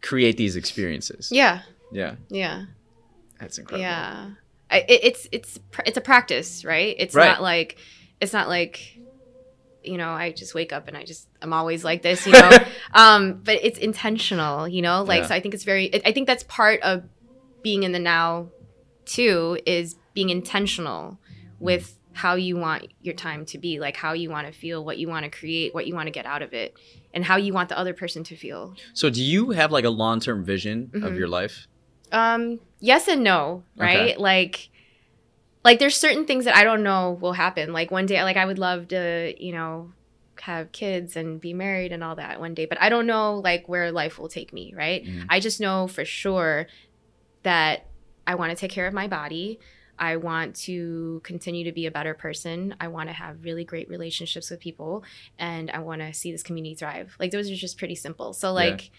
create these experiences. Yeah. Yeah. Yeah. That's incredible. Yeah. I, it, it's it's pr- it's a practice right? It's Right. not like it's not like you know i just wake up and i just i'm always like this you know? Um but it's intentional you know? Like Yeah. so i think it's very i think that's part of being in the now too is being intentional with how you want your time to be like how you want to feel what you want to create what you want to get out of it and how you want the other person to feel so do you have like a long-term vision of Mhm. your life Um, yes and no, right? Okay. Like like there's certain things that I don't know will happen. Like one day like I would love to, you know, have kids and be married and all that one day, but I don't know like where life will take me, right? Mhm. I just know for sure that I want to take care of my body. I want to continue to be a better person. I want to have really great relationships with people and I want to see this community thrive. Like those are just pretty simple. So like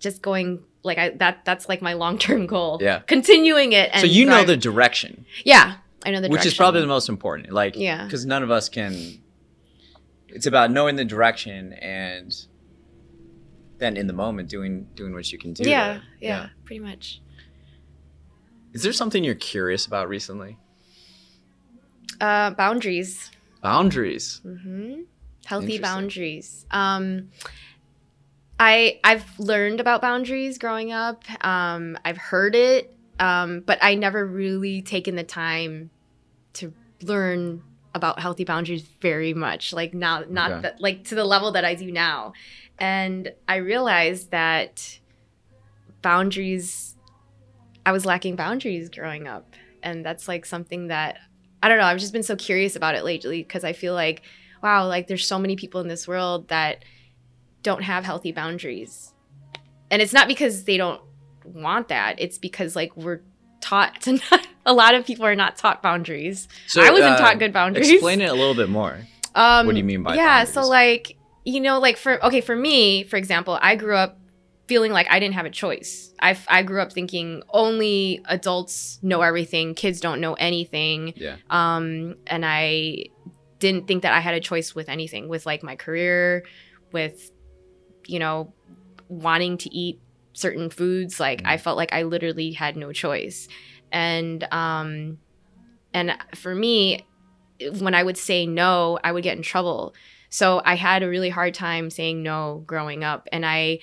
just going like I that that's like my long-term goal. Yeah. Continuing it and so you know thrive- the direction Yeah, I know the which is probably the most important like Yeah. because none of us can it's about knowing the direction and then in the moment doing doing what you can do yeah, there. yeah, pretty much. Is there something you're curious about recently Uh boundaries. boundaries hmm Healthy boundaries. Um, I I've learned about boundaries growing up. Um, I've heard it, um, but I never really taken the time to learn about healthy boundaries very much. Like now, not Okay. that like to the level that I do now, and I realized that boundaries. I was lacking boundaries growing up, and that's like something that I don't know. I've just been so curious about it lately because I feel like, wow, like there's so many people in this world that don't have healthy boundaries. And it's not because they don't want that. It's because like we're taught to not a lot of people are not taught boundaries. so I wasn't uh, taught good boundaries. explain it a little bit more Um, What do you mean by yeah? So like you know, like for okay, for me, for example, I grew up feeling like I didn't have a choice. I I grew up thinking only adults know everything, kids don't know anything. yeah Um, and I didn't think that I had a choice with anything, with like my career, with you know, wanting to eat certain foods, like I felt like I literally had no choice. And um and for me, when I would say no, I would get in trouble. So I had a really hard time saying no growing up and I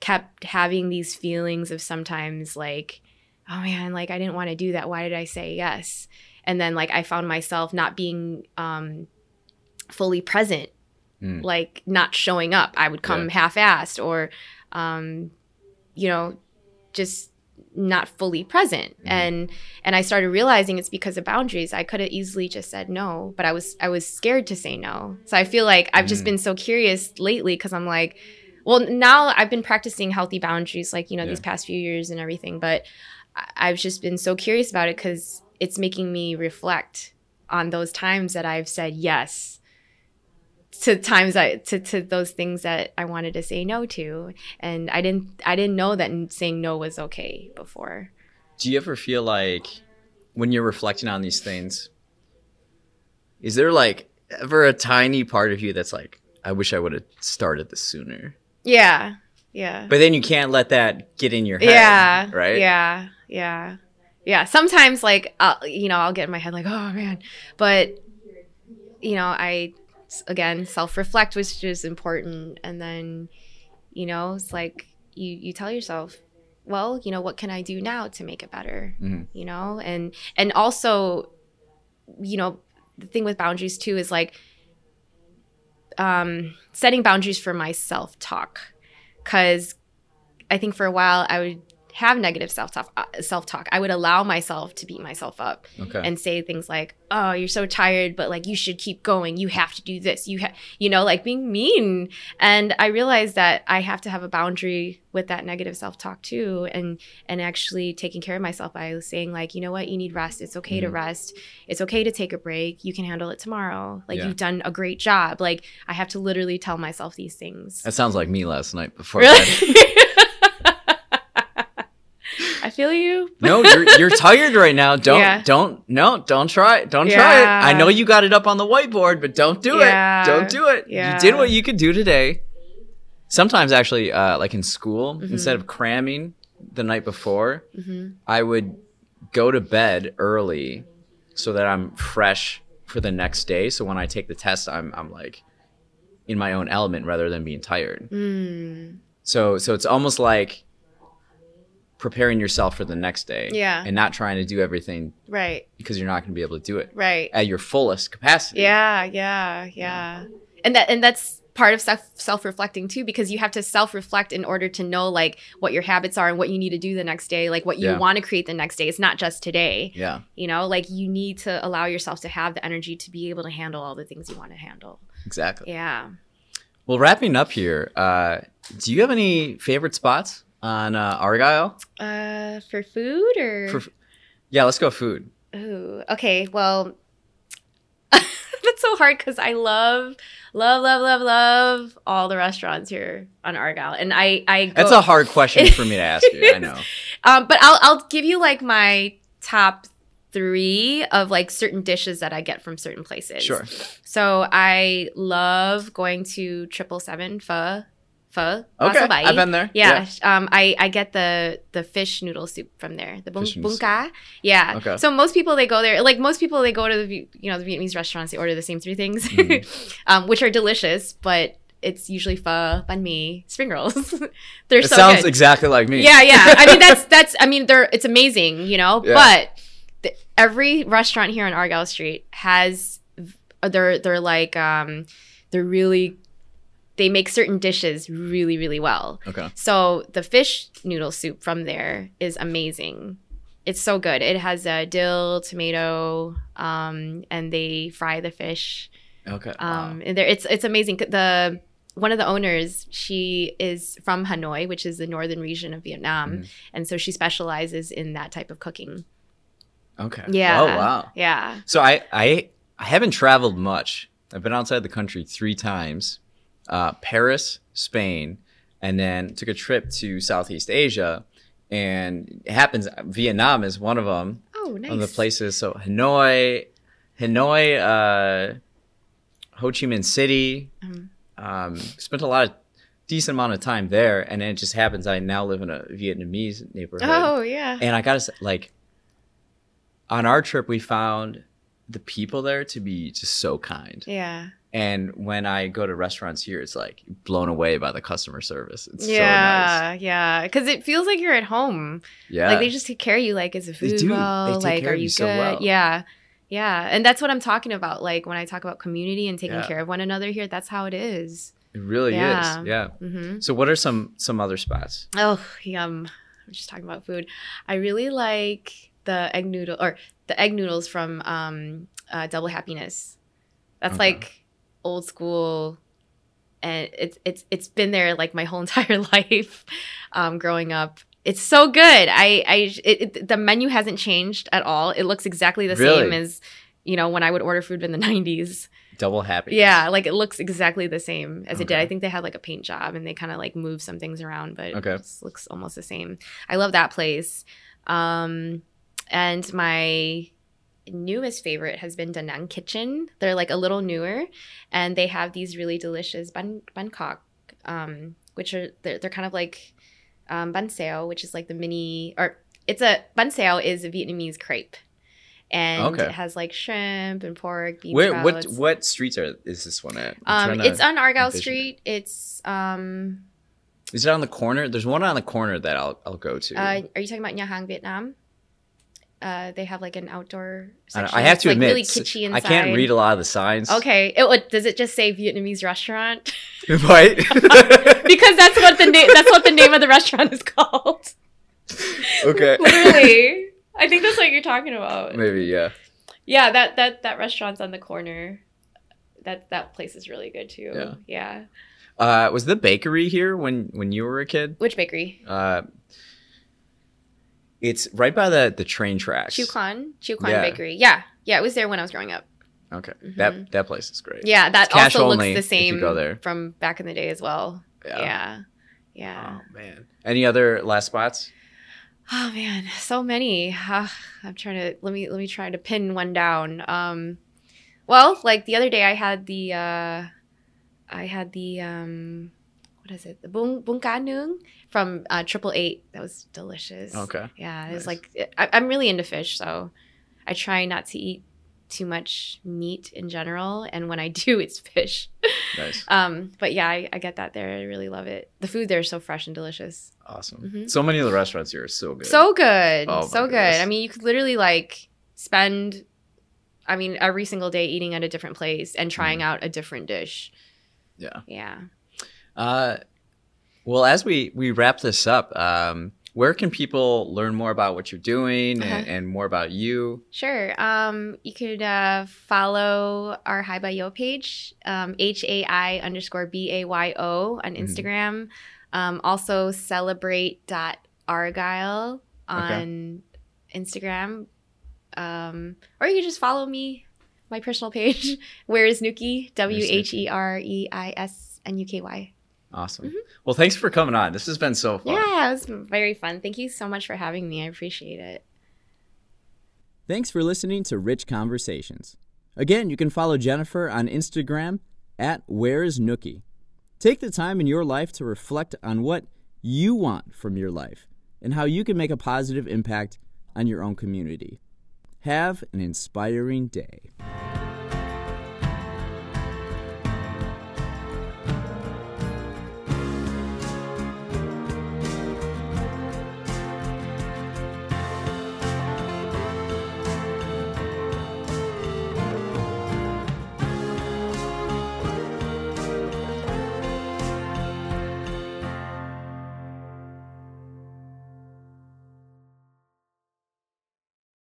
kept having these feelings of sometimes like oh man, like I didn't want to do that. Why did I say yes? And then like I found myself not being um fully present Mm. like not showing up. I would come Yeah. half-assed or, um, you know, just not fully present. Mm-hmm. And and I started realizing it's because of boundaries. I could have easily just said no, but I was I was scared to say no. So I feel like I've just Mm. been so curious lately because I'm like, well, now I've been practicing healthy boundaries, like you know, Yeah. these past few years and everything. But I've just been so curious about it because it's making me reflect on those times that I've said yes to times I to, to those things that I wanted to say no to, and I didn't I didn't know that saying no was okay before. Do you ever feel like when you're reflecting on these things, is there like ever a tiny part of you that's like, I wish I would have started this sooner? Yeah, yeah, But then you can't let that get in your head. yeah, Right? Yeah, yeah, yeah. Sometimes like I'll, you know I'll get in my head like oh man, but you know I again self reflect which is important, and then you know it's like you you tell yourself well you know what can i do now to make it better Mhm. you know and and also you know the thing with boundaries too is like um setting boundaries for my self talk. Cuz i think for a while i would have negative self talk self talk i would allow myself to beat myself up Okay. and say things like oh you're so tired but like you should keep going. You have to do this. You have you know like being mean. And i realized that i have to have a boundary with that negative self-talk too and and actually taking care of myself by saying like you know what? You need rest. It's okay to Mhm. rest. It's okay to take a break. You can handle it tomorrow. Like Yeah. you've done a great job. Like i have to literally tell myself these things. That sounds like me last night before really feel you No, you're you're tired right now. Don't Yeah. don't no, don't try it. Don't try it. I know you got it up on the whiteboard, but don't do Yeah. it. Don't do it. Yeah. You did what you could do today. Sometimes actually, uh, like in school, Mhm. instead of cramming the night before, hmm I would go to bed early so that I'm fresh for the next day. So when I take the test, I'm I'm like in my own element rather than being tired. mm. So so it's almost like preparing yourself for the next day. Yeah. And not trying to do everything right because you're not going to be able to do it right at your fullest capacity. Yeah, yeah, yeah. And that and that's part of self self reflecting too, because you have to self reflect in order to know like what your habits are and what you need to do the next day, like what you Yeah. want to create the next day. It's not just today. Yeah. You know, like you need to allow yourself to have the energy to be able to handle all the things you want to handle. Exactly. Yeah. Well, wrapping up here, uh, do you have any favorite spots on uh, Argyle? Uh for food or For, yeah, let's go food. Ooh, okay. Well, that's so hard because I love, love, love, love, love all the restaurants here on Argyle, and I, I. Go, That's a hard question for me to ask you. I know. Um, but I'll, I'll give you like my top three of like certain dishes that I get from certain places. Sure. So I love going to Triple Seven Pho. Pho. Okay. I've been there. Yeah, um, I, I get the the fish noodle soup from there, the bun- Fish noodle bunka. Yeah. Okay. So most people they go there, like most people they go to the Vi- you know the Vietnamese restaurants, they order the same three things, Mhm. um, which are delicious, but it's usually pho, banh mi, spring rolls. They're It so sounds good. exactly like me. Yeah, yeah. I mean that's that's I mean they're it's amazing, you know. Yeah. But the, every restaurant here on Argyle Street has they're they're like um they're really they make certain dishes really really well. Okay. So the fish noodle soup from there is amazing. It's so good. It has a dill, tomato, um, and they fry the fish. Okay. Um, and there, it's it's amazing. The one of the owners, she is from Hanoi, which is the northern region of Vietnam, Mhm. and so she specializes in that type of cooking. Okay. Yeah. Oh wow. Yeah. So I I I haven't traveled much. I've been outside the country three times, uh, Paris, Spain, and then took a trip to Southeast Asia. And it happens Vietnam is one of them. Oh, nice. One of the places. So Hanoi, Hanoi, uh, Ho Chi Minh City. Mhm. Um, spent a lot of decent amount of time there, and then it just happens I now live in a Vietnamese neighborhood. Oh yeah. And I gotta say, like, on our trip, we found the people there to be just so kind. yeah. And when I go to restaurants here, it's like blown away by the customer service. It's so nice. Yeah, yeah, because it feels like you're at home. Yeah. Like they just take care of you. Like, is the They food do. They well? take Like, care are of you you good? so well. Yeah, yeah, and that's what I'm talking about. Like when I talk about community and taking Yeah. care of one another here, that's how it is. it really Yeah. is. Yeah. hmm So what are some some other spots? Oh, yum! I'm just talking about food. I really like the egg noodle or the egg noodles from um, uh, Double Happiness. That's Okay. like old school, and it's it's it's been there like my whole entire life, um, growing up. It's so good. I I it, it, the menu hasn't changed at all. It looks exactly the Really? same as you know when I would order food in the 90s. Double happy. Yeah, like it looks exactly the same as it did. I think they had like a paint job and they kind of like moved some things around, but Okay. it looks almost the same. I love that place. Um, and my newest favorite has been Danang Kitchen. They're like a little newer, and they have these really delicious bun Bangkok, um, which are they're, they're kind of like um, bun sao, which is like the mini or it's a bun sao is a Vietnamese crepe. And Okay. it has like shrimp and pork, bean Where what sprouts. what streets are is this one at? Um, it's on Argyle Street. It's um. Is it on the corner? There's one on the corner that I'll I'll go to. Uh, are you talking about Nha Hang Vietnam? Uh, they have like an outdoor I, section. don't- I have to like admit, really kitschy inside. I can't read a lot of the signs. Okay, it, what, does it just say Vietnamese restaurant? What? because that's what the name. That's what the name of the restaurant is called. okay. Literally, I think that's what you're talking about. Maybe yeah. Yeah, that that that restaurant's on the corner. That that place is really good too. Yeah. yeah. Uh, was the bakery here when when you were a kid? Which bakery? Uh, it's right by the the train tracks. Chiu Quon Yeah. Bakery. Yeah, yeah. It was there when I was growing up. Okay, Mhm. that that place is great. Yeah, that also looks the same go there. from back in the day as well. Yeah. Yeah. Yeah. Oh man. Any other last spots? Oh man, so many. Ah, I'm trying to let me let me try to pin one down. Um well, like the other day I had the uh I had the um what is it? The bung bung ka nung from uh Triple Eight. That was delicious. Okay. Yeah, it was Nice. like I, I'm really into fish, so I try not to eat too much meat in general, and when I do, it's fish. Nice. Um, but yeah, I, I get that there. I really love it. The food there is so fresh and delicious. Awesome. Mhm. So many of the restaurants here are so good. So good, Oh so good. goodness. I mean, you could literally like spend, I mean, every single day eating at a different place and trying Mm-hmm. out a different dish. yeah. Yeah. Uh, well, as we we wrap this up, um, where can people learn more about what you're doing Uh-huh. and, and more about you? Sure. Um, you could uh, follow our Hai Bayo page, um, H A I underscore B A Y O on Mhm. Instagram. Um, also celebrate.argyle on Instagram. Um, or you could just follow me, my personal page. Where is Nuky? W H E R E I S N U K Y. Awesome. Mm-hmm. Well, thanks for coming on. This has been so fun. Yeah, it was very fun. Thank you so much for having me. I appreciate it. Thanks for listening to Rich Conversations. Again, you can follow Jennifer on Instagram at Where's Nuky. Take the time in your life to reflect on what you want from your life and how you can make a positive impact on your own community. Have an inspiring day.